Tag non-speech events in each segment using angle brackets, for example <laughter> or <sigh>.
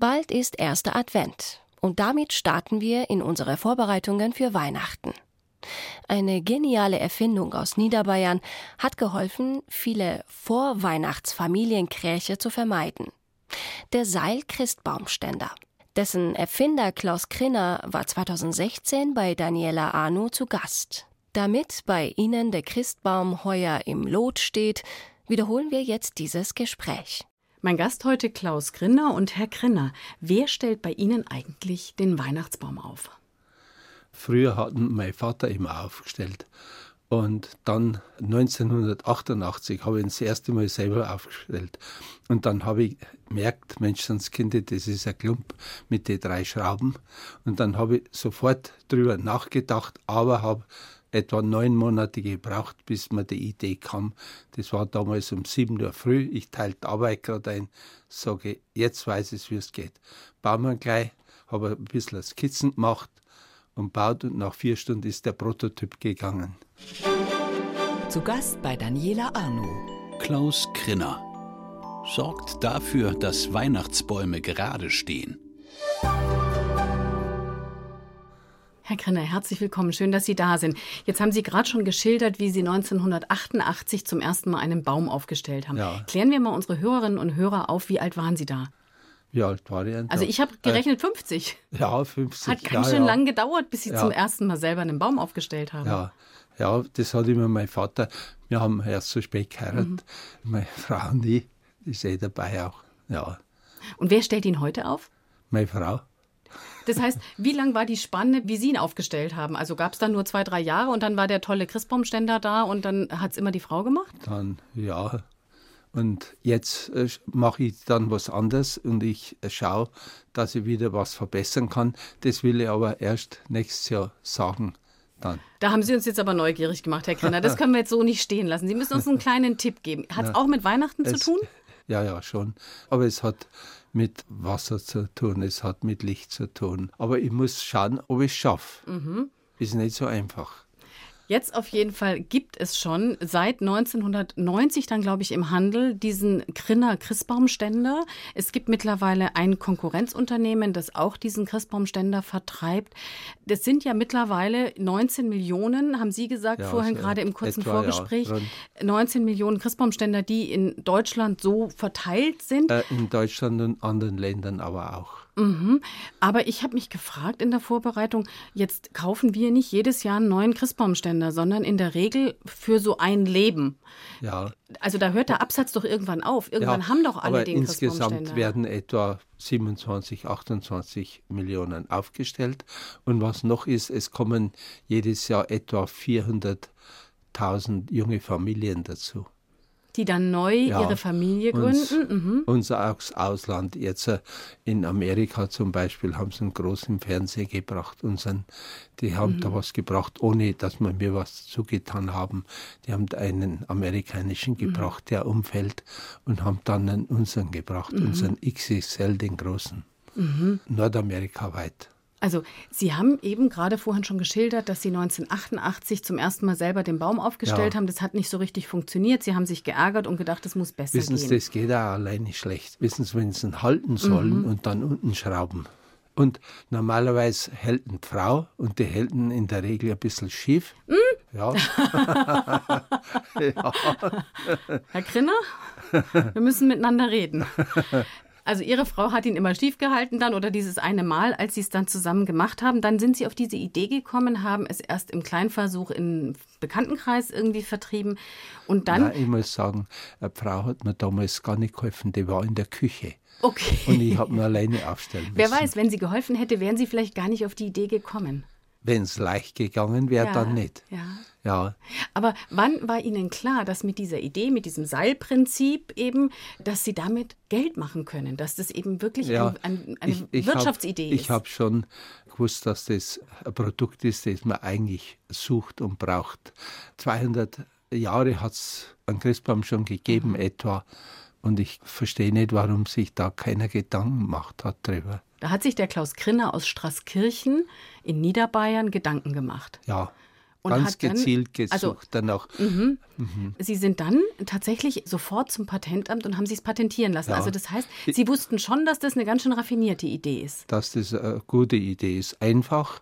Bald ist erster Advent und damit starten wir in unsere Vorbereitungen für Weihnachten. Eine geniale Erfindung aus Niederbayern hat geholfen, viele Vorweihnachtsfamilienkräche zu vermeiden. Der Seil-Christbaumständer. Dessen Erfinder Klaus Krinner war 2016 bei Daniela Arno zu Gast. Damit bei Ihnen der Christbaum heuer im Lot steht, wiederholen wir jetzt dieses Gespräch. Mein Gast heute Klaus Grinner und Herr Grinner. Wer stellt bei Ihnen eigentlich den Weihnachtsbaum auf? Früher hat mein Vater immer aufgestellt. Und dann 1988 habe ich ihn das erste Mal selber aufgestellt. Und dann habe ich gemerkt, Menschenskind, das ist ein Klump mit den drei Schrauben. Und dann habe ich sofort drüber nachgedacht, aber habe etwa neun Monate gebraucht, bis mir die Idee kam. Das war damals um sieben Uhr früh. Ich teilte Arbeit gerade ein, sage, jetzt weiß ich, wie es geht. Bauen wir gleich, habe ein bisschen Skizzen gemacht und baut und nach vier Stunden ist der Prototyp gegangen. Zu Gast bei Daniela Arno. Klaus Krinner sorgt dafür, dass Weihnachtsbäume gerade stehen. Herr Grinner, herzlich willkommen. Schön, dass Sie da sind. Jetzt haben Sie gerade schon geschildert, wie Sie 1988 zum ersten Mal einen Baum aufgestellt haben. Ja. Klären wir mal unsere Hörerinnen und Hörer auf, wie alt waren Sie da? Wie alt war denn? Also ich habe gerechnet äh, 50. Ja, 50. Hat ganz ja, schön ja. lang gedauert, bis Sie zum ersten Mal selber einen Baum aufgestellt haben. Ja, ja das hat immer mein Vater. Wir haben erst so spät geheiratet. Mhm. Meine <laughs> Frau und ich, die ist eh dabei auch. Ja. Und wer stellt ihn heute auf? Meine Frau. Das heißt, wie lang war die Spanne, wie Sie ihn aufgestellt haben? Also gab es dann nur zwei, drei Jahre und dann war der tolle Christbaumständer da und dann hat es immer die Frau gemacht? Dann, ja. Und jetzt äh, mache ich dann was anderes und ich äh, schaue, dass ich wieder was verbessern kann. Das will ich aber erst nächstes Jahr sagen. Dann. Da haben Sie uns jetzt aber neugierig gemacht, Herr Krenner. Das <laughs> können wir jetzt so nicht stehen lassen. Sie müssen uns einen <laughs> kleinen Tipp geben. Hat es auch mit Weihnachten es, zu tun? Ja, ja, schon. Aber es hat mit Wasser zu tun, es hat mit Licht zu tun. Aber ich muss schauen, ob ich es schaffe. Mhm. Ist nicht so einfach. Jetzt auf jeden Fall gibt es schon seit 1990 dann, glaube ich, im Handel diesen Grinner Christbaumständer. Es gibt mittlerweile ein Konkurrenzunternehmen, das auch diesen Christbaumständer vertreibt. Das sind ja mittlerweile 19 Millionen, haben Sie gesagt, ja, vorhin also gerade im kurzen etwa, Vorgespräch. Ja, 19 Millionen Christbaumständer, die in Deutschland so verteilt sind. Äh, in Deutschland und anderen Ländern aber auch. Mhm. Aber ich habe mich gefragt in der Vorbereitung, jetzt kaufen wir nicht jedes Jahr einen neuen Christbaumständer, sondern in der Regel für so ein Leben. Ja. Also da hört der Absatz doch irgendwann auf. Irgendwann ja, haben doch alle aber den insgesamt werden etwa 27, 28 Millionen aufgestellt. Und was noch ist, es kommen jedes Jahr etwa 400.000 junge Familien dazu die dann neu ja, ihre Familie gründen. Mhm. Unser Ausland, jetzt äh, in Amerika zum Beispiel, haben sie einen großen Fernseher gebracht. Unseren, die haben mhm. da was gebracht, ohne dass wir mir was zugetan haben. Die haben einen amerikanischen mhm. gebracht, mhm. der umfällt, und haben dann einen unseren gebracht, mhm. unseren XXL, den großen. Mhm. Nordamerikaweit. Also Sie haben eben gerade vorhin schon geschildert, dass Sie 1988 zum ersten Mal selber den Baum aufgestellt ja. haben. Das hat nicht so richtig funktioniert. Sie haben sich geärgert und gedacht, es muss besser Wissen Sie, gehen. das geht auch alleine schlecht. Wissen Sie, wenn Sie ihn halten sollen mhm. und dann unten schrauben. Und normalerweise hält eine Frau und die hält ihn in der Regel ein bisschen schief. Mhm. Ja. <laughs> <laughs> ja. Herr Grinner, wir müssen miteinander reden. <laughs> Also Ihre Frau hat ihn immer schief gehalten dann oder dieses eine Mal, als Sie es dann zusammen gemacht haben. Dann sind Sie auf diese Idee gekommen, haben es erst im Kleinversuch im Bekanntenkreis irgendwie vertrieben und dann. Nein, ich muss sagen, eine Frau hat mir damals gar nicht geholfen, die war in der Küche. Okay. Und ich habe mir alleine aufstellen müssen. Wer weiß, wenn sie geholfen hätte, wären Sie vielleicht gar nicht auf die Idee gekommen. Wenn es leicht gegangen wäre, ja, dann nicht. Ja. Ja. Aber wann war Ihnen klar, dass mit dieser Idee, mit diesem Seilprinzip eben, dass Sie damit Geld machen können, dass das eben wirklich ja, ein, ein, eine ich, ich Wirtschaftsidee hab, ist? Ich habe schon gewusst, dass das ein Produkt ist, das man eigentlich sucht und braucht. 200 Jahre hat es einen Christbaum schon gegeben, mhm. etwa. Und ich verstehe nicht, warum sich da keiner Gedanken gemacht hat darüber. Da hat sich der Klaus Krinner aus Straßkirchen in Niederbayern Gedanken gemacht. Ja. Und ganz hat dann- gezielt gesucht also- danach. Mhm. Sie sind dann tatsächlich sofort zum Patentamt und haben sich es patentieren lassen. Ja. Also das heißt, Sie wussten schon, dass das eine ganz schön raffinierte Idee ist. dass das eine gute Idee ist. Einfach,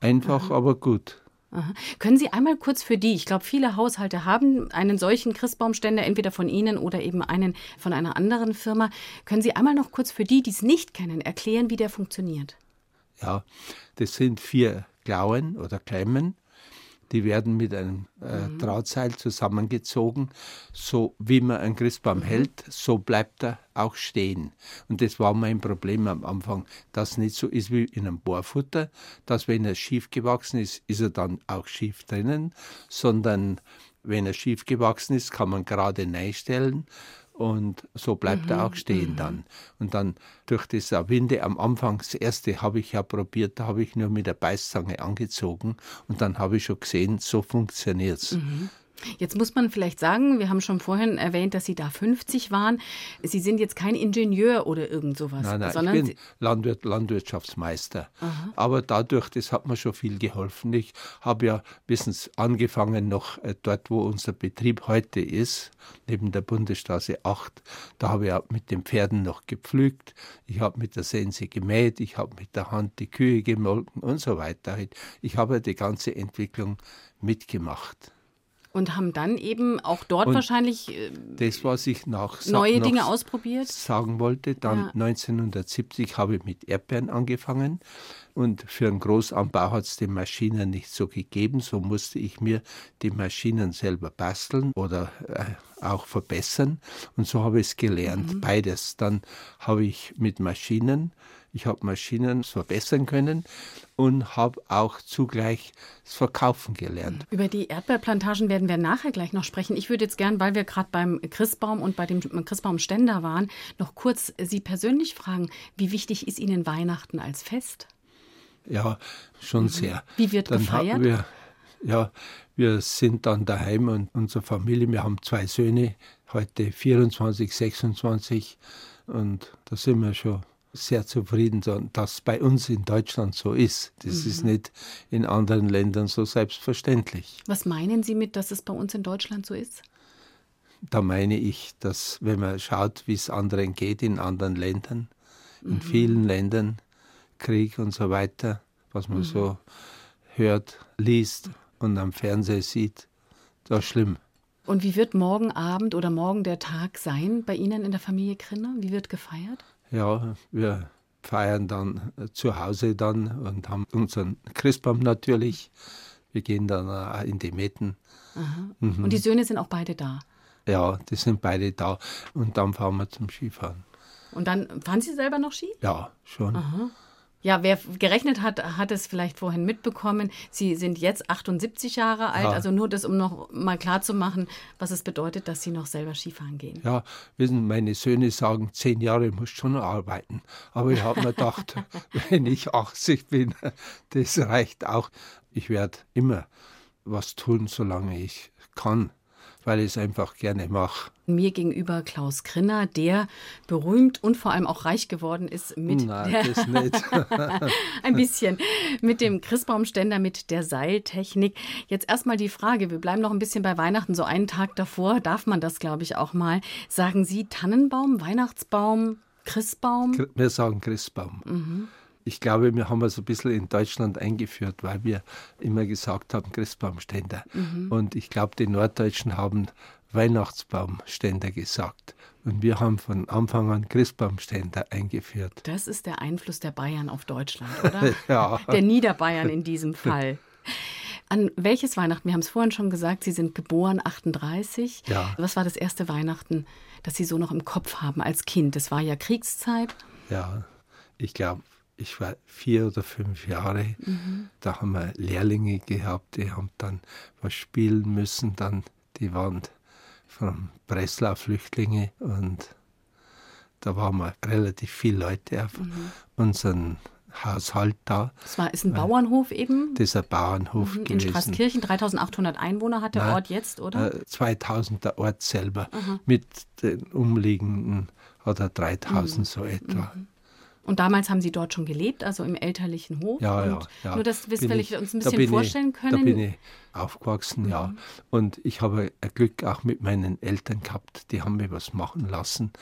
einfach, aber gut. Aha. Können Sie einmal kurz für die, ich glaube, viele Haushalte haben einen solchen Christbaumständer, entweder von Ihnen oder eben einen von einer anderen Firma. Können Sie einmal noch kurz für die, die es nicht kennen, erklären, wie der funktioniert? Ja, das sind vier Klauen oder Klemmen. Die werden mit einem äh, Drahtseil zusammengezogen. So wie man einen Christbaum hält, so bleibt er auch stehen. Und das war mein Problem am Anfang, dass nicht so ist wie in einem Bohrfutter, dass wenn er schief gewachsen ist, ist er dann auch schief drinnen, sondern wenn er schief gewachsen ist, kann man gerade stellen und so bleibt er auch stehen dann. Und dann durch das Winde am Anfang, das erste habe ich ja probiert, da habe ich nur mit der Beißzange angezogen und dann habe ich schon gesehen, so funktioniert's. Jetzt muss man vielleicht sagen, wir haben schon vorhin erwähnt, dass Sie da 50 waren. Sie sind jetzt kein Ingenieur oder irgend sowas, Nein, nein, sondern ich bin Landwirt, Landwirtschaftsmeister. Aber dadurch, das hat mir schon viel geholfen. Ich habe ja, wissen Sie, angefangen noch äh, dort, wo unser Betrieb heute ist, neben der Bundesstraße 8. Da habe ich auch mit den Pferden noch gepflügt. Ich habe mit der Sense gemäht. Ich habe mit der Hand die Kühe gemolken und so weiter. Ich habe die ganze Entwicklung mitgemacht. Und haben dann eben auch dort Und wahrscheinlich äh, Das, was ich nach, neue Dinge ausprobiert. sagen wollte. Dann Ja. 1970 habe ich mit Erdbeeren angefangen und für einen Großanbau hat es die Maschinen nicht so gegeben. So musste ich mir die Maschinen selber basteln oder äh, auch verbessern. Und so habe ich es gelernt, Mhm. beides. Dann habe ich mit Maschinen, ich habe Maschinen verbessern können und habe auch zugleich das Verkaufen gelernt. Über die Erdbeerplantagen werden wir nachher gleich noch sprechen. Ich würde jetzt gern, weil wir gerade beim Christbaum und bei dem Christbaumständer waren, noch kurz Sie persönlich fragen, wie wichtig ist Ihnen Weihnachten als Fest? Ja, schon sehr. Mhm. Wie wird dann gefeiert? Wir, ja, wir sind dann daheim und unsere Familie, wir haben zwei Söhne, heute 24, 26 und da sind wir schon sehr zufrieden, dass bei uns in Deutschland so ist. Das ist Mhm. nicht in anderen Ländern so selbstverständlich. Was meinen Sie mit, dass es bei uns in Deutschland so ist? Da meine ich, dass wenn man schaut, wie es anderen geht in anderen Ländern, in Mhm. vielen Ländern, Krieg und so weiter, was Mhm. man so hört, liest und am Fernseher sieht, das ist schlimm. Und wie wird morgen Abend oder morgen der Tag sein bei Ihnen in der Familie Grinner? Wie wird gefeiert? Ja, wir feiern dann äh, zu Hause dann und haben unseren Christbaum natürlich. Wir gehen dann auch in die Metten. Mhm. Und die Söhne sind auch beide da. Ja, die sind beide da. Und dann fahren wir zum Skifahren. Und dann fahren Sie selber noch Ski? Ja, schon. Ja, wer gerechnet hat, hat es vielleicht vorhin mitbekommen. Sie sind jetzt 78 Jahre alt, Ja. also nur das, um noch mal klar zu machen, was es bedeutet, dass Sie noch selber Skifahren gehen. Ja, wissen, meine Söhne sagen, zehn Jahre muss schon arbeiten. Aber ich habe mir gedacht, <laughs> wenn ich 80 bin, das reicht auch. Ich werde immer was tun, solange ich kann, weil ich es einfach gerne mache. Mir gegenüber Klaus Grinner, der berühmt und vor allem auch reich geworden ist mit Nein, das nicht. <laughs> ein bisschen mit dem Christbaumständer, mit der Seiltechnik. Jetzt erstmal die Frage, wir bleiben noch ein bisschen bei Weihnachten, so einen Tag davor darf man das, glaube ich, auch mal. Sagen Sie Tannenbaum, Weihnachtsbaum, Christbaum? Wir sagen Christbaum. Ich glaube, wir haben es ein bisschen in Deutschland eingeführt, weil wir immer gesagt haben Christbaumständer. Und ich glaube, die Norddeutschen haben Weihnachtsbaumständer gesagt. Und wir haben von Anfang an Christbaumständer eingeführt. Das ist der Einfluss der Bayern auf Deutschland, oder? <laughs> Ja. <laughs> Der Niederbayern in diesem <laughs> Fall. An welches Weihnachten? Wir haben es vorhin schon gesagt, Sie sind geboren 38. Ja. Was war das erste Weihnachten, das Sie so noch im Kopf haben als Kind? Das war ja Kriegszeit. Ja, ich glaube, ich war vier oder fünf Jahre. Da haben wir Lehrlinge gehabt, die haben dann was spielen müssen. Dann, die waren von Breslau Flüchtlinge und da waren wir relativ viele Leute auf unserem Haushalt da. Das war, ist ein Bauernhof eben Das ist ein Bauernhof in gewesen. Straßkirchen. 3800 Einwohner hat der Nein, Ort jetzt, oder? Äh, 2000 der Ort selber. Mit den umliegenden hat er 3000 so etwa. Und damals haben Sie dort schon gelebt, also im elterlichen Hof? Ja, ja, ja. Nur, dass wir ich- uns ein bisschen vorstellen können. Mhm. Da bin ich aufgewachsen, ja. Und ich habe ein Glück auch mit meinen Eltern gehabt. Die haben mir was machen lassen.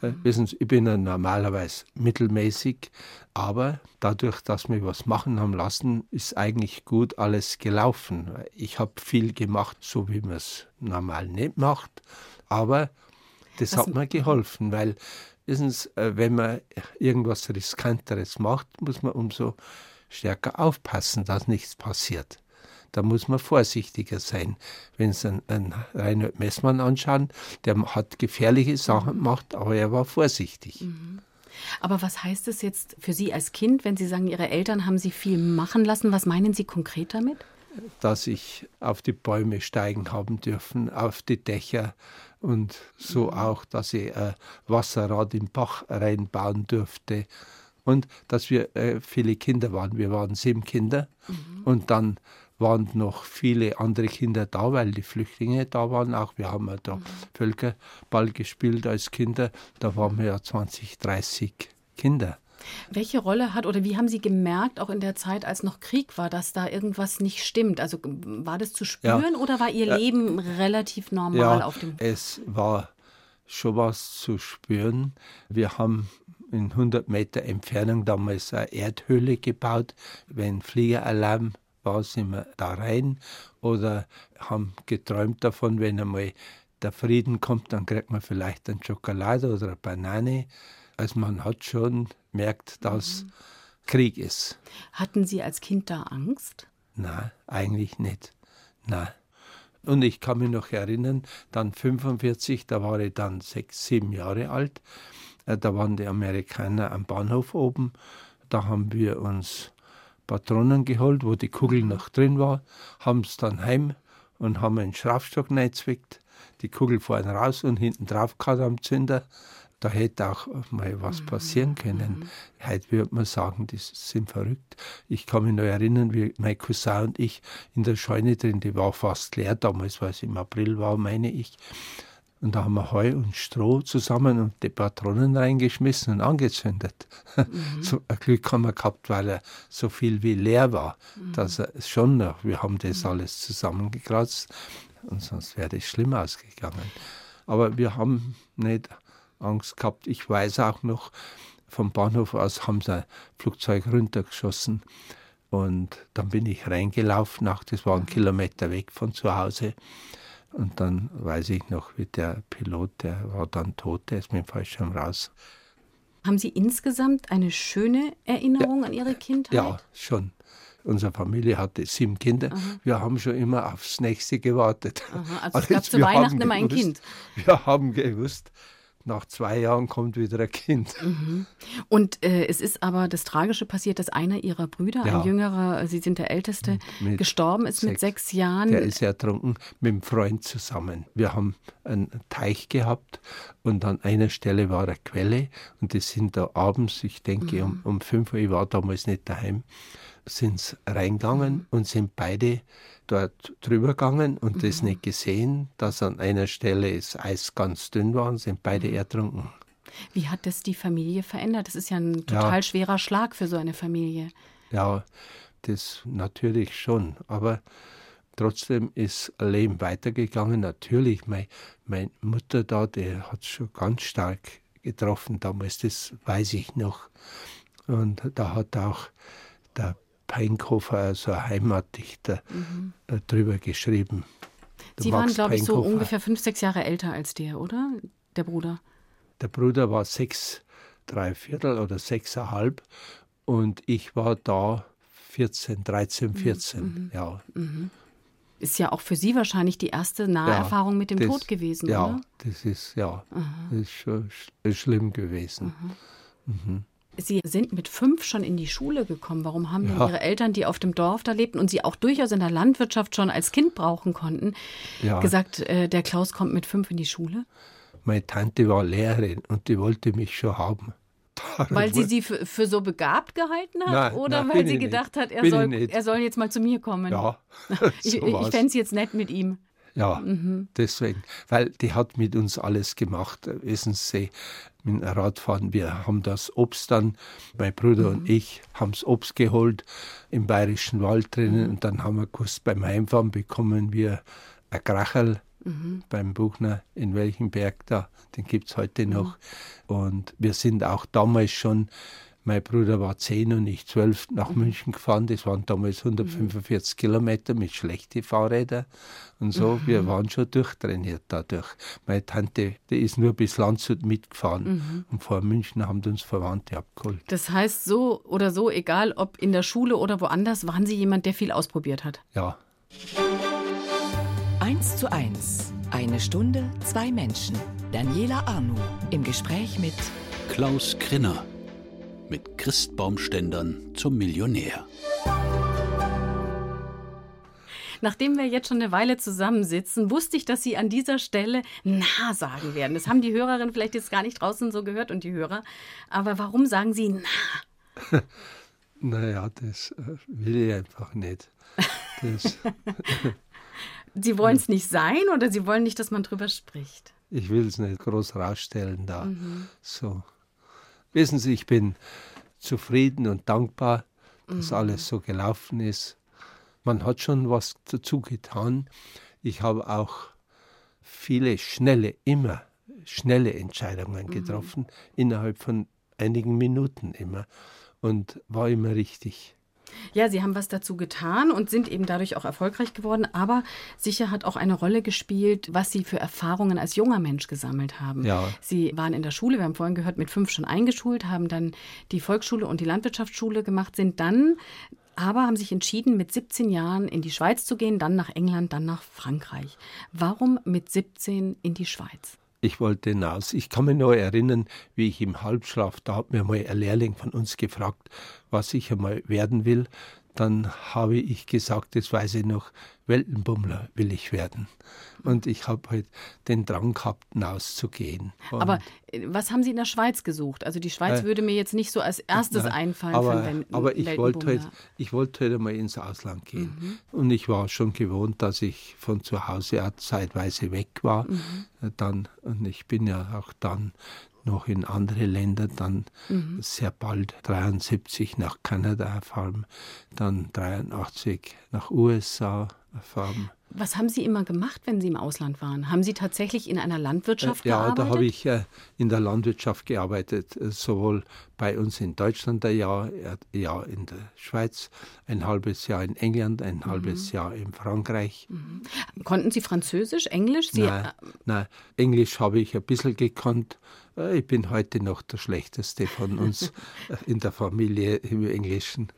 Mhm. Äh, wissen Sie, ich bin ja normalerweise mittelmäßig, aber dadurch, dass wir was machen haben lassen, ist eigentlich gut alles gelaufen. Ich habe viel gemacht, so wie man es normal nicht macht. Aber das Was- hat mir geholfen, weil wissen Sie, äh, wenn man irgendwas Riskanteres macht, muss man umso stärker aufpassen, dass nichts passiert. Da muss man vorsichtiger sein. Wenn Sie einen, einen Reinhold Messmann anschauen, der hat gefährliche Sachen gemacht, aber er war vorsichtig. Aber was heißt es jetzt für Sie als Kind, wenn Sie sagen, Ihre Eltern haben Sie viel machen lassen? Was meinen Sie konkret damit? dass ich auf die Bäume steigen haben dürfen, auf die Dächer und so auch, dass ich ein Wasserrad im Bach reinbauen durfte und dass wir äh, viele Kinder waren. Wir waren sieben Kinder und dann waren noch viele andere Kinder da, weil die Flüchtlinge da waren. Auch wir haben ja da Völkerball gespielt als Kinder. Da waren wir ja 20, 30 Kinder. Welche Rolle hat oder wie haben Sie gemerkt, auch in der Zeit, als noch Krieg war, dass da irgendwas nicht stimmt? Also war das zu spüren oder war Ihr Leben relativ normal auf dem es war schon was zu spüren. Wir haben in 100 Meter Entfernung damals eine Erdhöhle gebaut. Wenn Fliegeralarm war, sind wir da rein oder haben geträumt davon, wenn einmal der Frieden kommt, dann kriegt man vielleicht eine Schokolade oder eine Banane. Also man hat schon merkt, dass Krieg ist. Hatten Sie als Kind da Angst? Nein, eigentlich nicht. Nein. Und ich kann mich noch erinnern, dann 45, da war ich dann sechs, sieben Jahre alt. Äh, Da waren die Amerikaner am Bahnhof oben. Da haben wir uns Patronen geholt, wo die Kugel noch drin war, haben es dann heim und haben einen Schraubstock reingezwickt, die Kugel vorne raus und hinten drauf gehabt am Zünder. Da hätte auch mal was passieren können. Heute würde man sagen, die sind verrückt. Ich kann mich noch erinnern, wie mein Cousin und ich in der Scheune drin, die war fast leer damals, weil es im April war, meine ich. Und da haben wir Heu und Stroh zusammen und die Patronen reingeschmissen und angezündet. <laughs> So ein Glück haben wir gehabt, weil er so viel wie leer war, dass er schon noch, wir haben das alles zusammengekratzt und sonst wäre das schlimm ausgegangen. Aber wir haben nicht Angst gehabt. Ich weiß auch noch, vom Bahnhof aus haben sie ein Flugzeug runtergeschossen und dann bin ich reingelaufen, auch das war ein Kilometer weg von zu Hause. Und dann weiß ich noch, wie der Pilot, der war dann tot, der ist mit dem Fallschirm raus. Haben Sie insgesamt eine schöne Erinnerung an Ihre Kindheit? Ja, schon. Unsere Familie hatte sieben Kinder. Wir haben schon immer aufs nächste gewartet. Aha, also es gab zu Weihnachten immer ein gewusst- Kind. Wir haben gewusst, nach zwei Jahren kommt wieder ein Kind. Und äh, es ist aber das Tragische passiert, dass einer Ihrer Brüder, Ja. ein jüngerer, Sie sind der Älteste, Mit gestorben ist mit sechs. sechs Jahren. Der ist ertrunken mit einem Freund zusammen. Wir haben einen Teich gehabt und an einer Stelle war eine Quelle und die sind da abends, ich denke um, um fünf Uhr, ich war damals nicht daheim, sind sie reingegangen und sind beide dort drüber gegangen und das nicht gesehen, dass an einer Stelle das Eis ganz dünn war und sind beide ertrunken. Wie hat das die Familie verändert? Das ist ja ein total schwerer Schlag für so eine Familie. Ja, das natürlich schon, aber trotzdem ist Leben weitergegangen. Natürlich, meine, meine Mutter da, die hat es schon ganz stark getroffen damals, das weiß ich noch. Und da hat auch der Peinkhofer, also ein Heimatdichter, äh, drüber geschrieben. Der Sie waren, glaube ich, so ungefähr fünf, sechs Jahre älter als der, oder? Der Bruder. Der Bruder war sechs, drei Viertel oder sechseinhalb und ich war da 14, 13, 14, ja. Ist ja auch für Sie wahrscheinlich die erste Naherfahrung mit dem das- Tod gewesen, ja, oder? das ist, ja, das ist schon sch schlimm gewesen. Sie sind mit fünf schon in die Schule gekommen. Warum haben denn Ja. Ihre Eltern, die auf dem Dorf da lebten und Sie auch durchaus in der Landwirtschaft schon als Kind brauchen konnten, Ja. gesagt, äh, der Klaus kommt mit fünf in die Schule? Meine Tante war Lehrerin und die wollte mich schon haben. Weil sie sie für, für so begabt gehalten hat? Nein, oder nein, weil sie ich nicht. gedacht hat, er ich soll, er soll jetzt mal zu mir kommen? Ja, <laughs> Ich, so ich war's. fände es jetzt nett mit ihm. Ja, mhm. deswegen. Weil die hat mit uns alles gemacht. Wissen Sie, mit dem Radfahren, wir haben das Obst dann, mein Bruder mhm. und ich haben das Obst geholt im Bayerischen Wald drinnen mhm. und dann haben wir gewusst, beim Heimfahren bekommen wir ein Krachel mhm. beim Buchner in welchem Berg da, den gibt es heute noch. Mhm. Und wir sind auch damals schon mein Bruder war zehn und ich zwölf nach mhm. München gefahren. Das waren damals 145 mhm. Kilometer mit schlechten Fahrrädern und so. Mhm. Wir waren schon durchtrainiert dadurch. Meine Tante, die ist nur bis Landshut mitgefahren mhm. und vor München haben uns Verwandte abgeholt. Das heißt, so oder so, egal ob in der Schule oder woanders, waren Sie jemand, der viel ausprobiert hat? Ja. Eins zu eins. Eine Stunde, zwei Menschen. Daniela Arno im Gespräch mit Klaus Krinner mit Christbaumständern zum Millionär. Nachdem wir jetzt schon eine Weile zusammensitzen, wusste ich, dass Sie an dieser Stelle na sagen werden. Das haben die Hörerinnen vielleicht jetzt gar nicht draußen so gehört und die Hörer. Aber warum sagen Sie na? <laughs> naja, das äh, will ich einfach nicht. <laughs> Sie wollen es nicht sein oder Sie wollen nicht, dass man drüber spricht? Ich will es nicht groß rausstellen da. Mhm. So. Wissen Sie, ich bin zufrieden und dankbar, dass mhm. alles so gelaufen ist. Man hat schon was dazu getan. Ich habe auch viele schnelle, immer schnelle Entscheidungen mhm. getroffen, mhm. innerhalb von einigen Minuten immer und war immer richtig. Ja, Sie haben was dazu getan und sind eben dadurch auch erfolgreich geworden. Aber sicher hat auch eine Rolle gespielt, was Sie für Erfahrungen als junger Mensch gesammelt haben. Ja. Sie waren in der Schule, wir haben vorhin gehört, mit fünf schon eingeschult, haben dann die Volksschule und die Landwirtschaftsschule gemacht, sind dann aber haben sich entschieden, mit 17 Jahren in die Schweiz zu gehen, dann nach England, dann nach Frankreich. Warum mit 17 in die Schweiz? Ich wollte hinaus. Ich kann mich noch erinnern, wie ich im Halbschlaf, da hat mir mal ein Lehrling von uns gefragt, was ich einmal werden will. Dann habe ich gesagt, das weiß ich noch, Weltenbummler will ich werden. Und ich habe halt den Drang gehabt, hinauszugehen. Und aber äh, was haben Sie in der Schweiz gesucht? Also die Schweiz äh, würde mir jetzt nicht so als erstes nein, einfallen. Aber, aber ich, wollte halt, ich wollte halt einmal ins Ausland gehen. Mhm. Und ich war schon gewohnt, dass ich von zu Hause auch zeitweise weg war. Mhm. Dann, und ich bin ja auch dann noch in andere Länder, dann mhm. sehr bald 73 nach Kanada fahren, dann 83 nach USA fahren. Was haben Sie immer gemacht, wenn Sie im Ausland waren? Haben Sie tatsächlich in einer Landwirtschaft äh, ja, gearbeitet? Ja, da habe ich äh, in der Landwirtschaft gearbeitet, äh, sowohl bei uns in Deutschland ein Jahr, ein Jahr in der Schweiz, ein halbes Jahr in England, ein mhm. halbes Jahr in Frankreich. Mhm. Konnten Sie Französisch, Englisch? Sie nein, nein, Englisch habe ich ein bisschen gekonnt. Äh, ich bin heute noch der Schlechteste von uns <laughs> in der Familie im Englischen.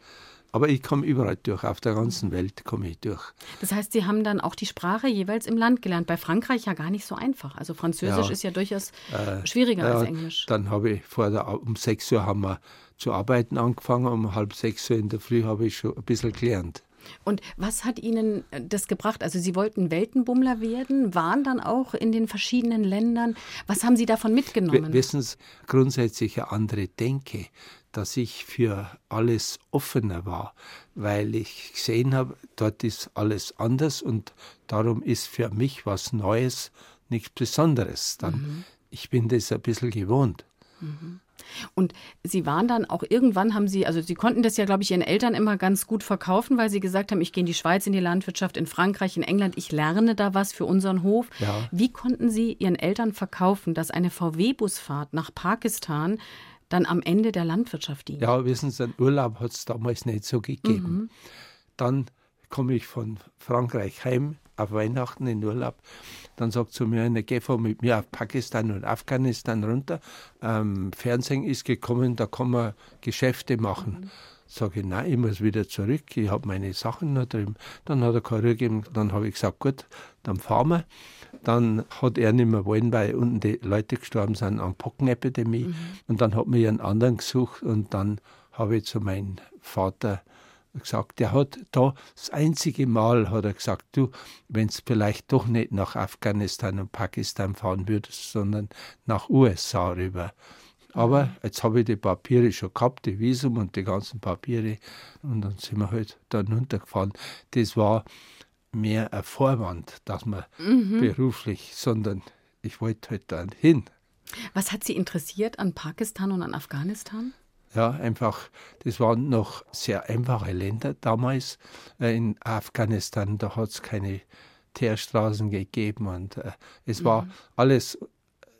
Aber ich komme überall durch, auf der ganzen Welt komme ich durch. Das heißt, Sie haben dann auch die Sprache jeweils im Land gelernt. Bei Frankreich ja gar nicht so einfach. Also Französisch ja, ist ja durchaus äh, schwieriger äh, als Englisch. Dann habe ich vor der, um 6 Uhr haben wir zu arbeiten angefangen, um halb sechs Uhr in der Früh habe ich schon ein bisschen gelernt. Und was hat Ihnen das gebracht? Also Sie wollten Weltenbummler werden, waren dann auch in den verschiedenen Ländern. Was haben Sie davon mitgenommen? Wissen Sie, grundsätzlich eine andere Denke dass ich für alles offener war, weil ich gesehen habe, dort ist alles anders und darum ist für mich was Neues nichts Besonderes. Dann, mhm. Ich bin das ein bisschen gewohnt. Mhm. Und Sie waren dann auch irgendwann haben Sie, also Sie konnten das ja, glaube ich, Ihren Eltern immer ganz gut verkaufen, weil Sie gesagt haben, ich gehe in die Schweiz, in die Landwirtschaft, in Frankreich, in England, ich lerne da was für unseren Hof. Ja. Wie konnten Sie Ihren Eltern verkaufen, dass eine VW-Busfahrt nach Pakistan dann am Ende der Landwirtschaft dient. Ja, wissen Sie, einen Urlaub hat es damals nicht so gegeben. Mhm. Dann komme ich von Frankreich heim auf Weihnachten in Urlaub. Dann sagt zu mir eine, geh mit mir auf Pakistan und Afghanistan runter. Ähm, Fernsehen ist gekommen, da kann man Geschäfte machen. Mhm. Sage ich, nein, ich muss wieder zurück, ich habe meine Sachen noch drüben. Dann hat er keine Ruhe gegeben, dann habe ich gesagt, gut, dann fahren wir. Dann hat er nicht mehr wollen, weil unten die Leute gestorben sind an Pockenepidemie. Mhm. Und dann hat mir einen anderen gesucht und dann habe ich zu meinem Vater gesagt, der hat da das einzige Mal hat er gesagt, du, wenn es vielleicht doch nicht nach Afghanistan und Pakistan fahren würdest, sondern nach USA rüber. Aber jetzt habe ich die Papiere schon gehabt, die Visum und die ganzen Papiere. Und dann sind wir halt dann runtergefahren. Das war mehr ein Vorwand, dass man mhm. beruflich, sondern ich wollte halt dann hin. Was hat Sie interessiert an Pakistan und an Afghanistan? Ja, einfach, das waren noch sehr einfache Länder damals. Äh, in Afghanistan, da hat es keine Teerstraßen gegeben und äh, es war mhm. alles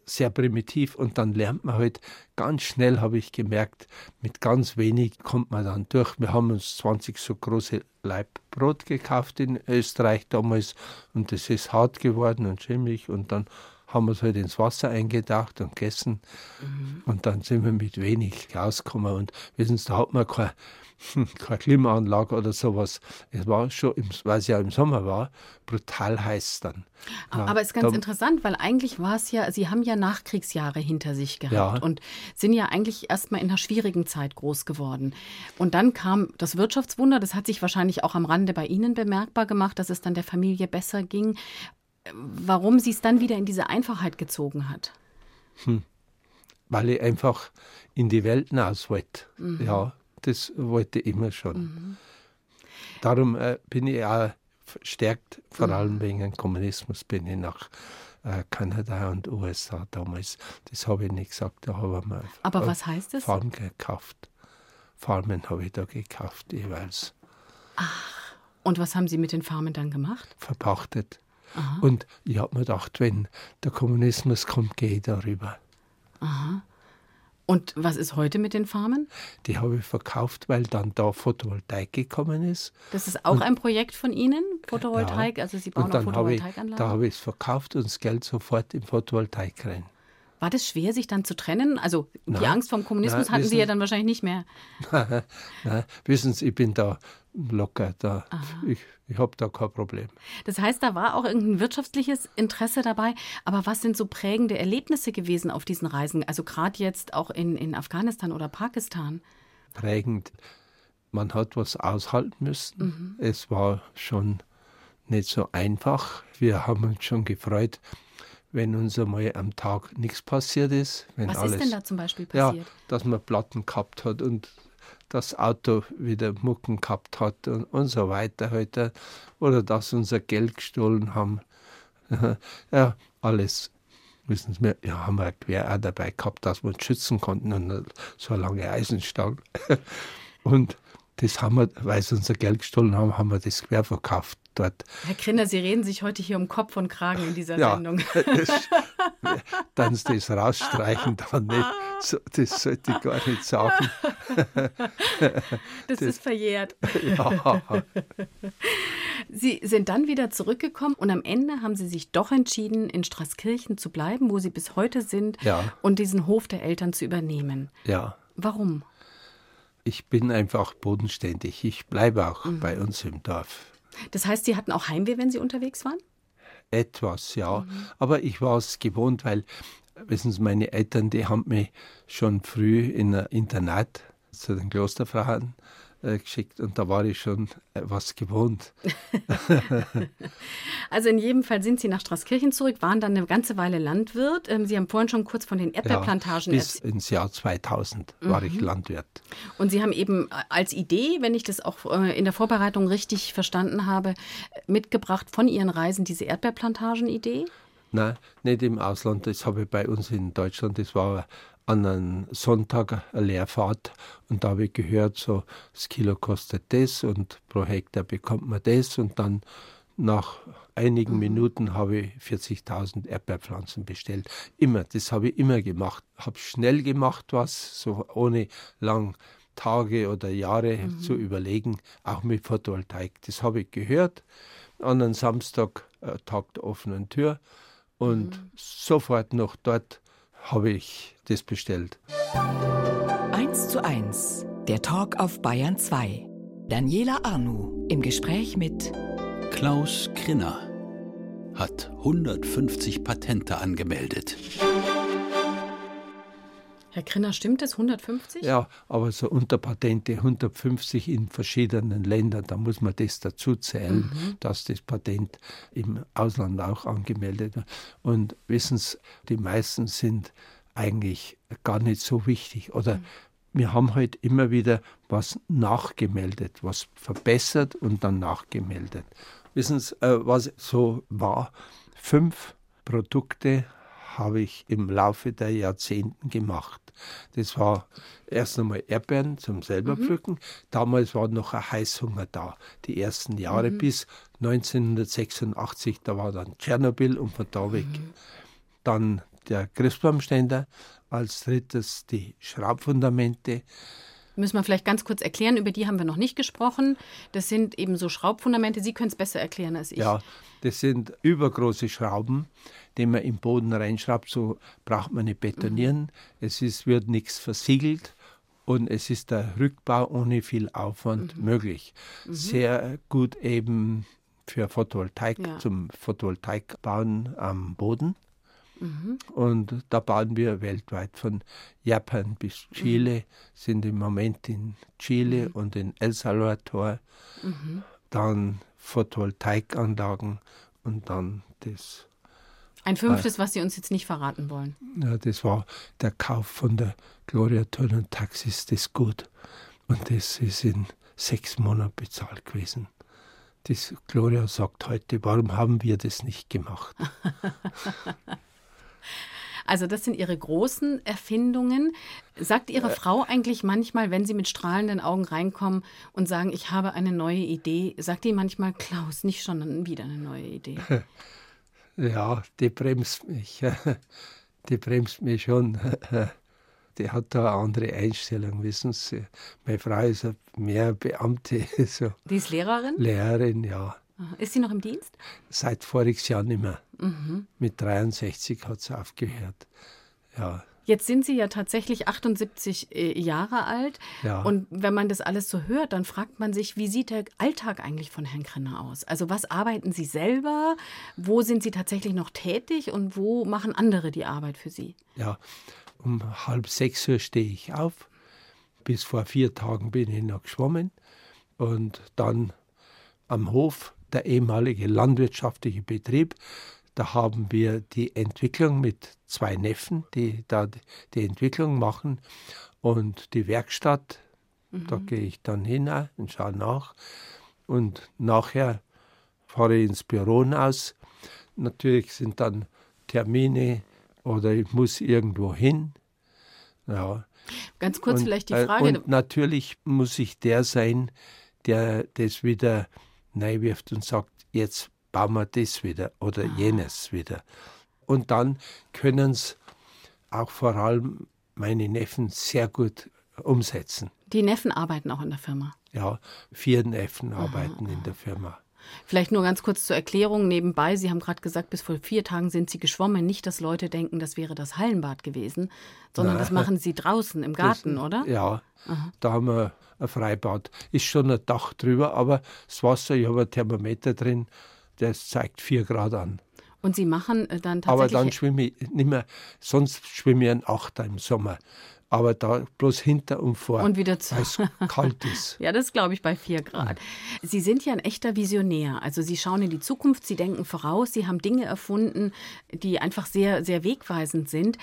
sehr primitiv und dann lernt man halt ganz schnell, habe ich gemerkt, mit ganz wenig kommt man dann durch. Wir haben uns 20 so große Leib Brot gekauft in Österreich damals und das ist hart geworden und schimmelig und dann haben wir es halt ins Wasser eingedacht und gegessen mhm. und dann sind wir mit wenig rausgekommen und wissen Sie, da hat man keine <laughs> keine Klimaanlage oder sowas. Es war schon, weil es ja im Sommer war, brutal heiß dann. Ja, aber es ist ganz da, interessant, weil eigentlich war es ja, Sie haben ja Nachkriegsjahre hinter sich gehabt ja. und sind ja eigentlich erstmal in einer schwierigen Zeit groß geworden. Und dann kam das Wirtschaftswunder, das hat sich wahrscheinlich auch am Rande bei Ihnen bemerkbar gemacht, dass es dann der Familie besser ging. Warum sie es dann wieder in diese Einfachheit gezogen hat? Hm. Weil ich einfach in die Welt hinaus wollte. Mhm. Ja, das wollte ich immer schon. Mhm. Darum äh, bin ich auch verstärkt, vor allem mhm. wegen dem Kommunismus, bin ich nach äh, Kanada und USA damals. Das habe ich nicht gesagt, da habe ich mir Aber was heißt das? Farmen gekauft. Farmen habe ich da gekauft jeweils. Ach, und was haben Sie mit den Farmen dann gemacht? Verpachtet. Aha. Und ich habe mir gedacht, wenn der Kommunismus kommt, gehe ich darüber. Aha. Und was ist heute mit den Farmen? Die habe ich verkauft, weil dann da Photovoltaik gekommen ist. Das ist auch und, ein Projekt von Ihnen, Photovoltaik? Ja, also Sie bauen und dann auch Photovoltaikanlagen? da habe ich es verkauft und das Geld sofort in Photovoltaik rein. War das schwer, sich dann zu trennen? Also die nein, Angst vom Kommunismus nein, hatten Sie ja dann wahrscheinlich nicht mehr. Nein, <laughs> nein, wissen Sie, ich bin da locker, da. ich, ich habe da kein Problem. Das heißt, da war auch irgendein wirtschaftliches Interesse dabei. Aber was sind so prägende Erlebnisse gewesen auf diesen Reisen? Also gerade jetzt auch in, in Afghanistan oder Pakistan? Prägend. Man hat was aushalten müssen. Mhm. Es war schon nicht so einfach. Wir haben uns schon gefreut, wenn uns einmal am Tag nichts passiert ist. Wenn Was alles, ist denn da zum Beispiel passiert? Ja, dass man Platten gehabt hat und das Auto wieder Mucken gehabt hat und, und so weiter heute. Oder dass unser Geld gestohlen haben. <laughs> ja, alles. Wissen Sie, ja, haben wir ein Gewehr auch dabei gehabt, dass wir uns schützen konnten und so eine lange Eisenstange. <laughs> und das haben wir, weil sie unser Geld gestohlen haben, haben wir das Gewehr verkauft dort. Herr Krinner, Sie reden sich heute hier um Kopf und Kragen in dieser ja, Sendung. <laughs> Das, dann das rausstreichen, <laughs> dann nicht. So, das sollte ich gar nicht sagen. Das, <laughs> das ist verjährt. Ja. Sie sind dann wieder zurückgekommen und am Ende haben Sie sich doch entschieden, in Straßkirchen zu bleiben, wo Sie bis heute sind, ja. und diesen Hof der Eltern zu übernehmen. Ja. Warum? Ich bin einfach bodenständig. Ich bleibe auch mhm. bei uns im Dorf. Das heißt, Sie hatten auch Heimweh, wenn Sie unterwegs waren? Etwas, ja. Mhm. Aber ich war es gewohnt, weil, wissen Sie, meine Eltern, die haben mich schon früh in ein Internat zu den Klosterfrauen äh, geschickt und da war ich schon äh, was gewohnt. <laughs> also in jedem Fall sind Sie nach Straßkirchen zurück, waren dann eine ganze Weile Landwirt. Ähm, Sie haben vorhin schon kurz von den Erdbeerplantagen ja, bis ins Jahr 2000 mhm. war ich Landwirt. Und Sie haben eben als Idee, wenn ich das auch äh, in der Vorbereitung richtig verstanden habe, mitgebracht von Ihren Reisen diese Erdbeerplantagen-Idee? Nein, nicht im Ausland. Das habe ich bei uns in Deutschland. Das war an einem Sonntag eine Leerfahrt und da habe ich gehört, so das Kilo kostet das und pro Hektar bekommt man das und dann nach einigen mhm. Minuten habe ich 40.000 Erdbeerpflanzen bestellt. Immer, das habe ich immer gemacht. Habe schnell gemacht was, so ohne lang Tage oder Jahre mhm. zu überlegen, auch mit Photovoltaik. Das habe ich gehört an einem Samstag, äh, Tag der offenen Tür und mhm. sofort noch dort habe ich das bestellt. 1 zu 1, der Talk auf Bayern 2. Daniela Arnu im Gespräch mit Klaus Krinner hat 150 Patente angemeldet. Herr Krinner, stimmt das 150? Ja, aber so Unterpatente 150 in verschiedenen Ländern, da muss man das dazu zählen, mhm. dass das Patent im Ausland auch angemeldet wird. Und wissen Sie, die meisten sind eigentlich gar nicht so wichtig. Oder mhm. wir haben halt immer wieder was nachgemeldet, was verbessert und dann nachgemeldet. Wissen Sie, äh, was so war? Fünf Produkte habe ich im Laufe der Jahrzehnten gemacht. Das war erst einmal Erdbeeren zum selber mhm. pflücken. Damals war noch ein Heißhunger da. Die ersten Jahre mhm. bis 1986, da war dann Tschernobyl und von da weg. Mhm. Dann der Christbaumständer, als drittes die Schraubfundamente, Müssen wir vielleicht ganz kurz erklären, über die haben wir noch nicht gesprochen. Das sind eben so Schraubfundamente. Sie können es besser erklären als ich. Ja, das sind übergroße Schrauben, die man im Boden reinschraubt. So braucht man nicht betonieren. Mhm. Es ist, wird nichts versiegelt und es ist der Rückbau ohne viel Aufwand mhm. möglich. Mhm. Sehr gut eben für Photovoltaik, ja. zum Photovoltaikbauen am Boden. Mhm. Und da bauen wir weltweit von Japan bis Chile, mhm. sind im Moment in Chile mhm. und in El Salvador. Mhm. Dann Photovoltaikanlagen und dann das. Ein fünftes, was Sie uns jetzt nicht verraten wollen. Ja, das war der Kauf von der Gloria Turner Taxis, das Gut. Und das ist in sechs Monaten bezahlt gewesen. Das Gloria sagt heute, warum haben wir das nicht gemacht? <laughs> Also das sind Ihre großen Erfindungen. Sagt Ihre äh, Frau eigentlich manchmal, wenn Sie mit strahlenden Augen reinkommen und sagen, ich habe eine neue Idee, sagt die manchmal, Klaus, nicht schon wieder eine neue Idee? <laughs> Ja, die bremst mich. <laughs> Die bremst mich schon. <laughs> Die hat da eine andere Einstellung, wissen Sie. Meine Frau ist mehr Beamte. So. Die ist Lehrerin? Lehrerin, ja. Ist sie noch im Dienst? Seit voriges Jahr nicht mehr. Mhm. Mit 63 hat sie aufgehört. Ja. Jetzt sind Sie ja tatsächlich 78 äh, Jahre alt. Ja. Und wenn man das alles so hört, dann fragt man sich, wie sieht der Alltag eigentlich von Herrn Krenner aus? Also was arbeiten Sie selber? Wo sind Sie tatsächlich noch tätig? Und wo machen andere die Arbeit für Sie? Ja, um halb sechs Uhr stehe ich auf. Bis vor vier Tagen bin ich noch geschwommen. Und dann am Hof der ehemalige landwirtschaftliche Betrieb. Da haben wir die Entwicklung mit zwei Neffen, die da die Entwicklung machen. Und die Werkstatt, mhm. da gehe ich dann hin und schaue nach. Und nachher fahre ich ins Büro aus. Natürlich sind dann Termine oder ich muss irgendwo hin. Ja. Ganz kurz und, vielleicht die äh, Frage. Und natürlich muss ich der sein, der das wieder reinwirft und sagt, jetzt bauen wir das wieder oder ah. jenes wieder. Und dann können es auch vor allem meine Neffen sehr gut umsetzen. Die Neffen arbeiten auch in der Firma? Ja, vier Neffen arbeiten aha. in der Firma. Vielleicht nur ganz kurz zur Erklärung nebenbei. Sie haben gerade gesagt, bis vor vier Tagen sind Sie geschwommen. Nicht, dass Leute denken, das wäre das Hallenbad gewesen, sondern Nein. das machen Sie draußen im Garten, das, oder? Ja, Aha. da haben wir ein Freibad. Ist schon ein Dach drüber, aber das Wasser, ich habe ein Thermometer drin, das zeigt vier Grad an. Und Sie machen äh, dann tatsächlich. Aber dann schwimme ich nicht mehr, sonst schwimme ich ein Achter im Sommer aber da bloß hinter und vor. Und wieder zu. Weil es kalt ist. <laughs> ja, das glaube ich bei 4 Grad. Sie sind ja ein echter Visionär. Also Sie schauen in die Zukunft, Sie denken voraus, Sie haben Dinge erfunden, die einfach sehr, sehr wegweisend sind.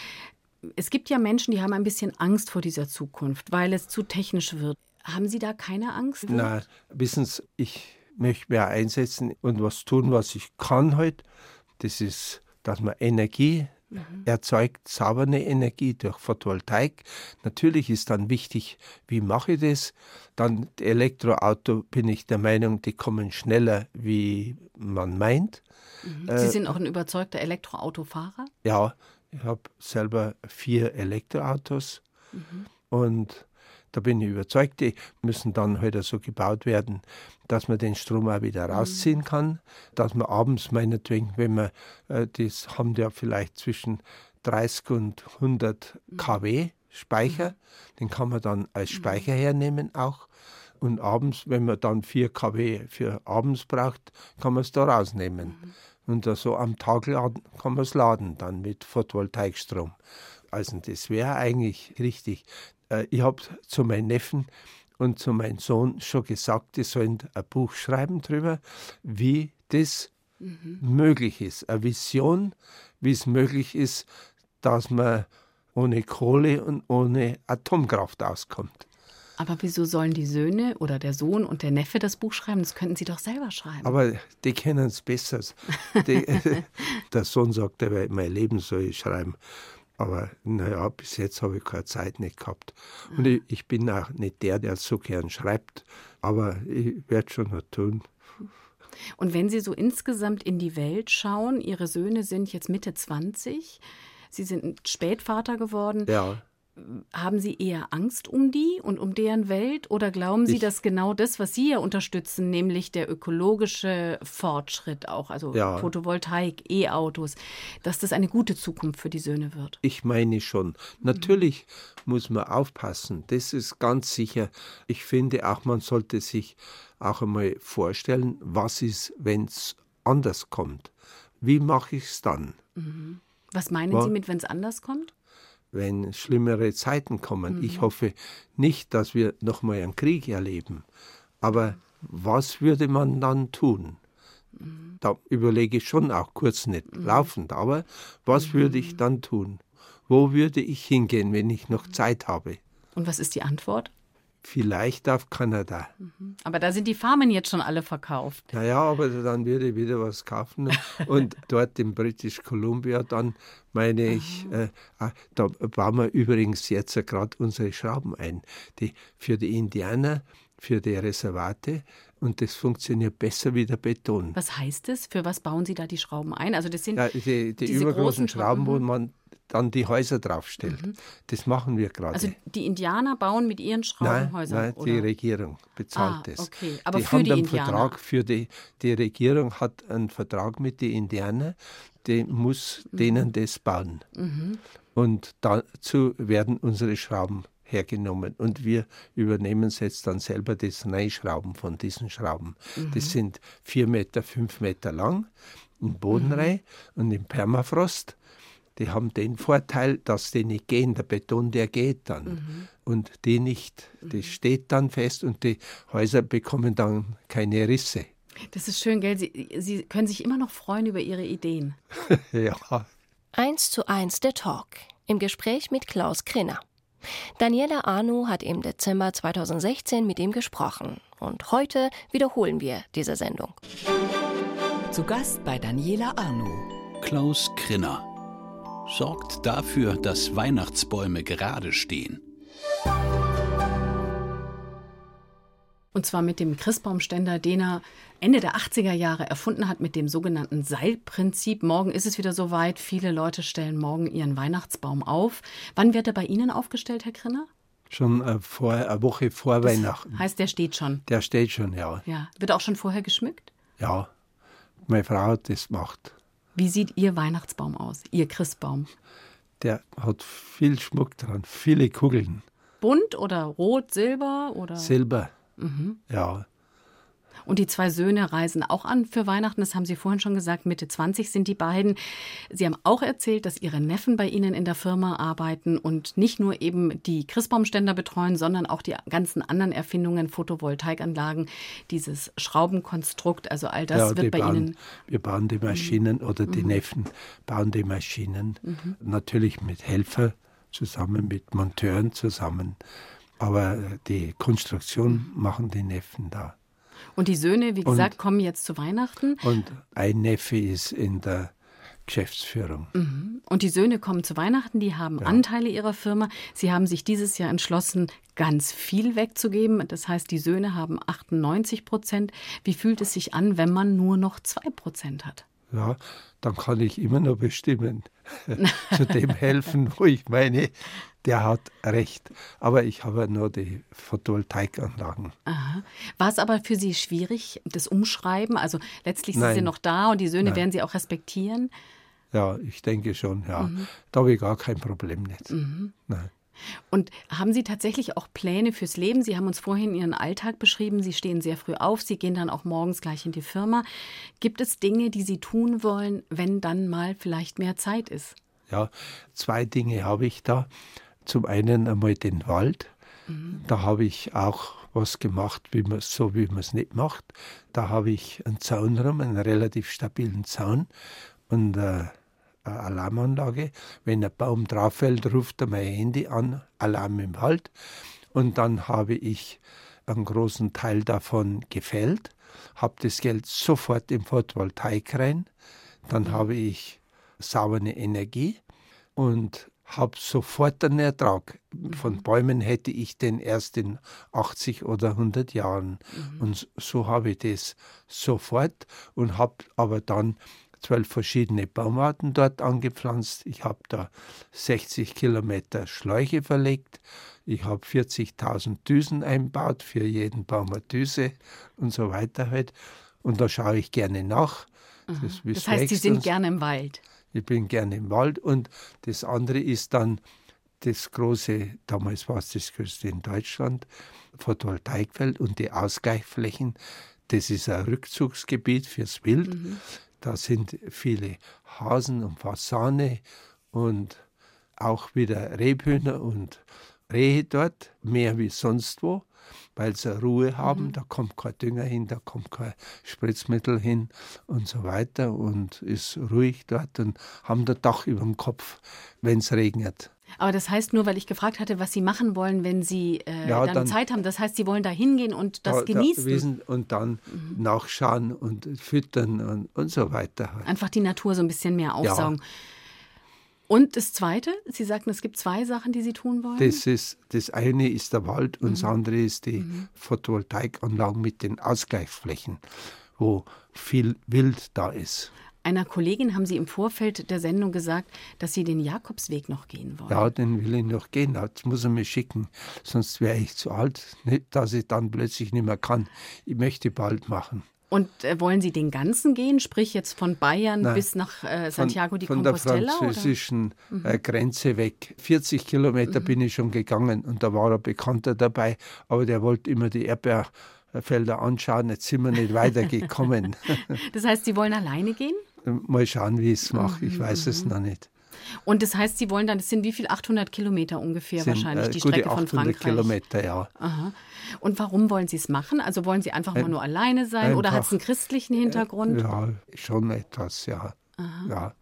Es gibt ja Menschen, die haben ein bisschen Angst vor dieser Zukunft, weil es zu technisch wird. Haben Sie da keine Angst? Nein, wissen Sie, ich möchte mehr einsetzen und was tun, was ich kann heute. Das ist, dass man Energie mhm. erzeugt saubere Energie durch Photovoltaik. Natürlich ist dann wichtig, wie mache ich das? Dann Elektroauto bin ich der Meinung, die kommen schneller, wie man meint. Mhm. Sie äh, sind auch ein überzeugter Elektroautofahrer? Ja, ich habe selber vier Elektroautos mhm. und da bin ich überzeugt, die müssen dann halt so gebaut werden, dass man den Strom auch wieder rausziehen mhm. kann, dass man abends meinetwegen, wenn man, äh, das haben ja vielleicht zwischen 30 und 100 mhm. kW Speicher, mhm. den kann man dann als Speicher hernehmen auch. Und abends, wenn man dann 4 kW für abends braucht, kann man es da rausnehmen. Und so am Tag laden, kann man es laden dann mit Photovoltaikstrom. Also das wäre eigentlich richtig. Äh, ich habe zu meinen Neffen und zu meinem Sohn schon gesagt, die sollen ein Buch schreiben darüber, wie das mhm. möglich ist. Eine Vision, wie es möglich ist, dass man ohne Kohle und ohne Atomkraft auskommt. Aber wieso sollen die Söhne oder der Sohn und der Neffe das Buch schreiben? Das könnten sie doch selber schreiben. Aber die kennen es besser. Die, <laughs> <laughs> der Sohn sagt, mein Leben soll ich schreiben. Aber naja, bis jetzt habe ich keine Zeit nicht gehabt. Und ich, ich, bin auch nicht der, der so gern schreibt. Aber ich werde schon noch tun. Und wenn Sie so insgesamt in die Welt schauen, Ihre Söhne sind jetzt Mitte 20, Sie sind Spätvater geworden. Ja haben Sie eher Angst um die und um deren Welt oder glauben Sie, ich, dass genau das, was Sie ja unterstützen, nämlich der ökologische Fortschritt auch, also ja. Photovoltaik, E-Autos, dass das eine gute Zukunft für die Söhne wird? Ich meine schon. Natürlich mhm. muss man aufpassen, das ist ganz sicher. Ich finde auch, man sollte sich auch einmal vorstellen, was ist, wenn es anders kommt. Wie mache ich es dann? Mhm. Was meinen War, Sie mit, wenn es anders kommt? Wenn schlimmere Zeiten kommen. Mhm. Ich hoffe nicht, dass wir nochmal einen Krieg erleben. Aber was würde man dann tun? Mhm. Da überlege ich schon auch kurz nicht mhm. laufend, aber was würde ich mhm. dann tun? Wo würde ich hingehen, wenn ich noch Zeit habe? Und was ist die Antwort? Vielleicht auf Kanada. Mhm. Aber da sind die Farmen jetzt schon alle verkauft. Naja, aber dann würde ich wieder was kaufen. <laughs> Und dort in British Columbia dann, meine ich, äh, ah, da bauen wir übrigens jetzt gerade unsere Schrauben ein. Die, für die Indianer, für die Reservate. Und das funktioniert besser wie der Beton. Was heißt das? Für was bauen Sie da die Schrauben ein? Also das sind ja, die, die übergroßen Schrauben, wo man dann die Häuser draufstellt. Mhm. Das machen wir gerade. Also die Indianer bauen mit ihren Schrauben Häuser? Nein, die Regierung bezahlt ah, das. Okay. Aber die für haben die einen Indianer? Vertrag für die, die Regierung hat einen Vertrag mit den Indianern, die muss mhm. denen das bauen. Mhm. Und dazu werden unsere Schrauben hergenommen und wir übernehmen es jetzt dann selber das Neischrauben von diesen Schrauben. Mhm. Das sind vier Meter, fünf Meter lang im Bodenreih mhm. und im Permafrost die haben den Vorteil, dass die nicht gehen. Der Beton, der geht dann. Mhm. Und die nicht. Das steht dann fest und die Häuser bekommen dann keine Risse. Das ist schön, gell? Sie, Sie können sich immer noch freuen über Ihre Ideen. <laughs> ja. Eins zu eins der Talk. Im Gespräch mit Klaus Krinner. Daniela Arnu hat im Dezember 2016 mit ihm gesprochen. Und heute wiederholen wir diese Sendung. Zu Gast bei Daniela Arnu. Klaus Krinner sorgt dafür, dass Weihnachtsbäume gerade stehen. Und zwar mit dem Christbaumständer, den er Ende der 80er Jahre erfunden hat, mit dem sogenannten Seilprinzip. Morgen ist es wieder soweit. Viele Leute stellen morgen ihren Weihnachtsbaum auf. Wann wird er bei Ihnen aufgestellt, Herr Krinner? Schon äh, vor, eine Woche vor das Weihnachten. Heißt, der steht schon? Der steht schon, ja. ja. Wird auch schon vorher geschmückt? Ja. Meine Frau hat das gemacht. Wie sieht Ihr Weihnachtsbaum aus, Ihr Christbaum? Der hat viel Schmuck dran, viele Kugeln. Bunt oder rot, silber oder? Silber. Mhm. Ja. Und die zwei Söhne reisen auch an für Weihnachten. Das haben Sie vorhin schon gesagt. Mitte 20 sind die beiden. Sie haben auch erzählt, dass Ihre Neffen bei Ihnen in der Firma arbeiten und nicht nur eben die Christbaumständer betreuen, sondern auch die ganzen anderen Erfindungen, Photovoltaikanlagen, dieses Schraubenkonstrukt. Also all das ja, wird bei bauen, Ihnen. Wir bauen die Maschinen mhm. oder die mhm. Neffen bauen die Maschinen. Mhm. Natürlich mit Helfer zusammen, mit Monteuren zusammen. Aber die Konstruktion machen die Neffen da. Und die Söhne, wie gesagt, und, kommen jetzt zu Weihnachten. Und ein Neffe ist in der Geschäftsführung. Mhm. Und die Söhne kommen zu Weihnachten, die haben ja. Anteile ihrer Firma. Sie haben sich dieses Jahr entschlossen, ganz viel wegzugeben. Das heißt, die Söhne haben 98 Prozent. Wie fühlt es sich an, wenn man nur noch zwei Prozent hat? Ja, dann kann ich immer noch bestimmen, <laughs> zu dem helfen, wo ich meine, der hat recht. Aber ich habe nur die Photovoltaikanlagen. Aha. War es aber für Sie schwierig, das Umschreiben? Also letztlich sind Sie noch da und die Söhne Nein. werden Sie auch respektieren? Ja, ich denke schon, ja. Mhm. Da habe ich gar kein Problem nicht. Mhm. Nein. Und haben Sie tatsächlich auch Pläne fürs Leben? Sie haben uns vorhin Ihren Alltag beschrieben. Sie stehen sehr früh auf. Sie gehen dann auch morgens gleich in die Firma. Gibt es Dinge, die Sie tun wollen, wenn dann mal vielleicht mehr Zeit ist? Ja, zwei Dinge habe ich da. Zum einen einmal den Wald. Mhm. Da habe ich auch was gemacht, wie man, so wie man es nicht macht. Da habe ich einen Zaun rum, einen relativ stabilen Zaun und äh, eine Alarmanlage. Wenn ein Baum drauf fällt, ruft er mein Handy an, Alarm im Wald. Und dann habe ich einen großen Teil davon gefällt, habe das Geld sofort im Photovoltaik rein. Dann mhm. habe ich saubere Energie und habe sofort einen Ertrag. Von mhm. Bäumen hätte ich den erst in 80 oder 100 Jahren. Mhm. Und so habe ich das sofort und habe aber dann zwölf verschiedene Baumarten dort angepflanzt. Ich habe da 60 Kilometer Schläuche verlegt. Ich habe 40.000 Düsen einbaut, für jeden Baum eine Düse und so weiter halt. Und da schaue ich gerne nach. Das, das heißt, Sie sind gerne im Wald. Ich bin gerne im Wald. Und das andere ist dann das große, damals war es das größte in Deutschland, Photovoltaikfeld und die Ausgleichsflächen. Das ist ein Rückzugsgebiet fürs Wild. Mhm. Da sind viele Hasen und Fasane und auch wieder Rebhühner und Rehe dort, mehr wie sonst wo, weil sie Ruhe haben. Mhm. Da kommt kein Dünger hin, da kommt kein Spritzmittel hin und so weiter und ist ruhig dort und haben das Dach über dem Kopf, wenn es regnet. Aber das heißt nur, weil ich gefragt hatte, was Sie machen wollen, wenn Sie äh, ja, dann, dann, Zeit haben. Das heißt, Sie wollen da hingehen und das da, genießen. Da und dann mhm. nachschauen und füttern und, und so weiter. Einfach die Natur so ein bisschen mehr aufsaugen. Ja. Und das Zweite, Sie sagten, es gibt zwei Sachen, die Sie tun wollen? Das, ist, das eine ist der Wald und mhm. das andere ist die mhm. Photovoltaikanlagen mit den Ausgleichsflächen, wo viel Wild da ist. Einer Kollegin haben Sie im Vorfeld der Sendung gesagt, dass Sie den Jakobsweg noch gehen wollen. Ja, den will ich noch gehen. Das muss er mir schicken, sonst wäre ich zu alt, dass ich dann plötzlich nicht mehr kann. Ich möchte bald machen. Und äh, wollen Sie den ganzen gehen, sprich jetzt von Bayern Nein, bis nach äh, Santiago de Compostela? Von der französischen äh, Grenze weg. 40 Kilometer mhm. bin ich schon gegangen und da war ein Bekannter dabei, aber der wollte immer die Erdbeerfelder anschauen. Jetzt sind wir nicht weitergekommen. <laughs> <laughs> das heißt, Sie wollen alleine gehen? Mal schauen, wie ich es mache. Ich weiß es noch nicht. Und das heißt, Sie wollen dann, das sind wie viel? 800 Kilometer ungefähr sind, wahrscheinlich, äh, die Strecke von Frankreich. Kilometer, ja. Aha. Und warum wollen Sie es machen? Also wollen Sie einfach mal nur alleine sein einfach, oder hat es einen christlichen Hintergrund? Ja, schon etwas, ja. Ja.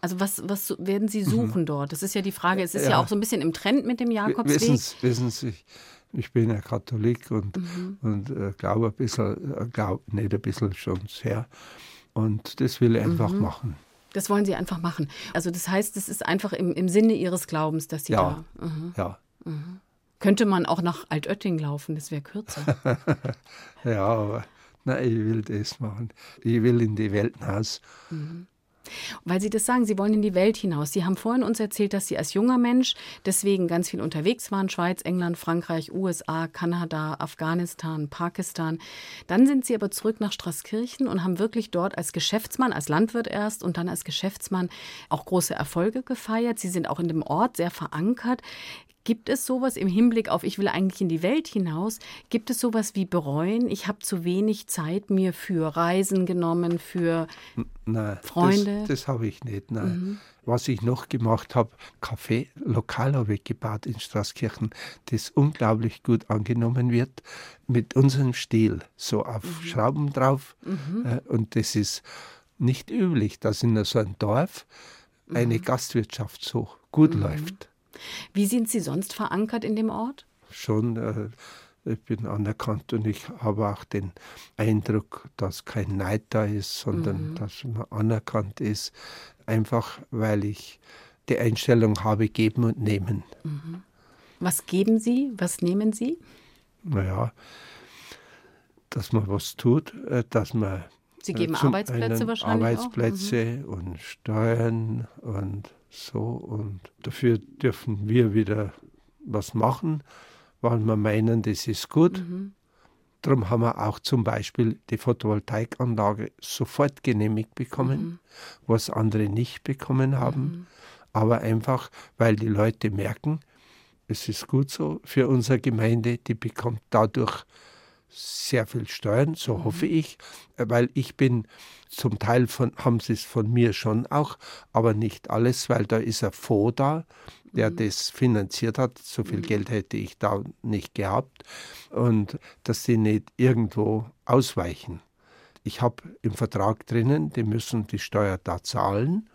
Also was, was werden Sie suchen mhm. dort? Das ist ja die Frage. Es ist ja. ja. auch so ein bisschen im Trend mit dem Jakobsweg. Wissen, wissen Sie, ich bin ja Katholik und, mhm. und äh, glaube ein bisschen, äh, glaub, nicht ein bisschen schon sehr. Und das will einfach mhm. machen. Das wollen Sie einfach machen. Also das heißt, es ist einfach im, im Sinne Ihres Glaubens, dass Sie ja. da. Mhm. Ja. Mhm. Könnte man auch nach Altötting laufen, das wäre kürzer. <laughs> ja, aber nein, ich will das machen. Ich will in die Welt hinaus. Mhm. Weil Sie das sagen, Sie wollen in die Welt hinaus. Sie haben vorhin uns erzählt, dass Sie als junger Mensch deswegen ganz viel unterwegs waren. Schweiz, England, Frankreich, USA, Kanada, Afghanistan, Pakistan. Dann sind Sie aber zurück nach Straßkirchen und haben wirklich dort als Geschäftsmann, als Landwirt erst und dann als Geschäftsmann auch große Erfolge gefeiert. Sie sind auch in dem Ort sehr verankert. Gibt es sowas im Hinblick auf, ich will eigentlich in die Welt hinaus, gibt es sowas wie bereuen? Ich habe zu wenig Zeit mir für Reisen genommen, für nein, Freunde? Das, das habe ich nicht, nein. Mhm. Was ich noch gemacht habe, Café, Lokal habe ich gebaut in Straßkirchen, das unglaublich gut angenommen wird, mit unserem Stil, so auf mhm. Schrauben drauf. Mhm. Äh, und das ist nicht üblich, dass in so einem Dorf eine mhm. Gastwirtschaft so gut mhm. läuft. Wie sind Sie sonst verankert in dem Ort? Schon, äh, ich bin anerkannt und ich habe auch den Eindruck, dass kein Neid da ist, sondern mhm. dass man anerkannt ist, einfach weil ich die Einstellung habe, geben und nehmen. Mhm. Was geben Sie? Was nehmen Sie? Naja, dass man was tut, äh, dass man. Sie geben Arbeitsplätze wahrscheinlich. Arbeitsplätze auch? Mhm. und Steuern und so, und dafür dürfen wir wieder was machen, weil wir meinen, das ist gut. Mhm. Darum haben wir auch zum Beispiel die Photovoltaikanlage sofort genehmigt bekommen, mhm. was andere nicht bekommen haben. Mhm. Aber einfach, weil die Leute merken, es ist gut so für unsere Gemeinde, die bekommt dadurch sehr viel Steuern, so mhm. hoffe ich, weil ich bin zum Teil von, haben sie es von mir schon auch, aber nicht alles, weil da ist ein Fonds da, der mhm. das finanziert hat. So viel mhm. Geld hätte ich da nicht gehabt. Und dass sie nicht irgendwo ausweichen. Ich habe im Vertrag drinnen, die müssen die Steuer da zahlen.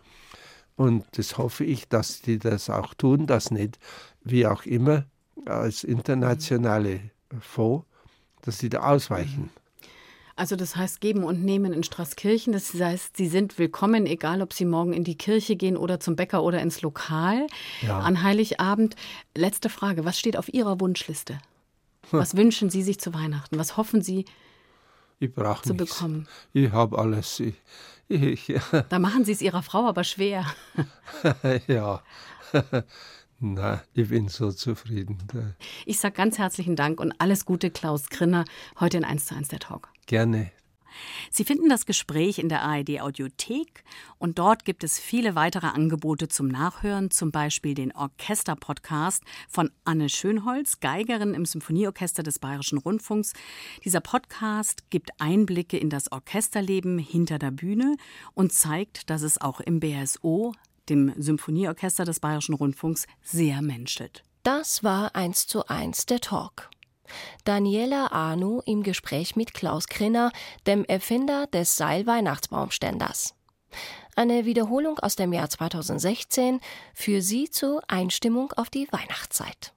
Und das hoffe ich, dass die das auch tun, dass nicht, wie auch immer, als internationale Fonds, dass sie da ausweichen. Also das heißt geben und nehmen in Straßkirchen. Das heißt, Sie sind willkommen, egal ob Sie morgen in die Kirche gehen oder zum Bäcker oder ins Lokal Ja. an Heiligabend. Letzte Frage, was steht auf Ihrer Wunschliste? Was wünschen Sie sich zu Weihnachten? Was hoffen Sie Ich brauche zu nichts. bekommen? Ich habe alles. Ich, ich, Da machen Sie es Ihrer Frau aber schwer. <laughs> ja. <laughs> Na, ich bin so zufrieden. Ich sage ganz herzlichen Dank und alles Gute, Klaus Grinner, heute in 1 zu 1 der Talk. Gerne. Sie finden das Gespräch in der ARD Audiothek und dort gibt es viele weitere Angebote zum Nachhören, zum Beispiel den Orchester-Podcast von Anne Schönholz, Geigerin im Symphonieorchester des Bayerischen Rundfunks. Dieser Podcast gibt Einblicke in das Orchesterleben hinter der Bühne und zeigt, dass es auch im BSO, dem Symphonieorchester des Bayerischen Rundfunks, sehr menschelt. Das war 1 zu 1 der Talk. Daniela Arnu im Gespräch mit Klaus Krinner, dem Erfinder des Seil-Weihnachtsbaumständers. Eine Wiederholung aus dem Jahr 2016 für Sie zur Einstimmung auf die Weihnachtszeit.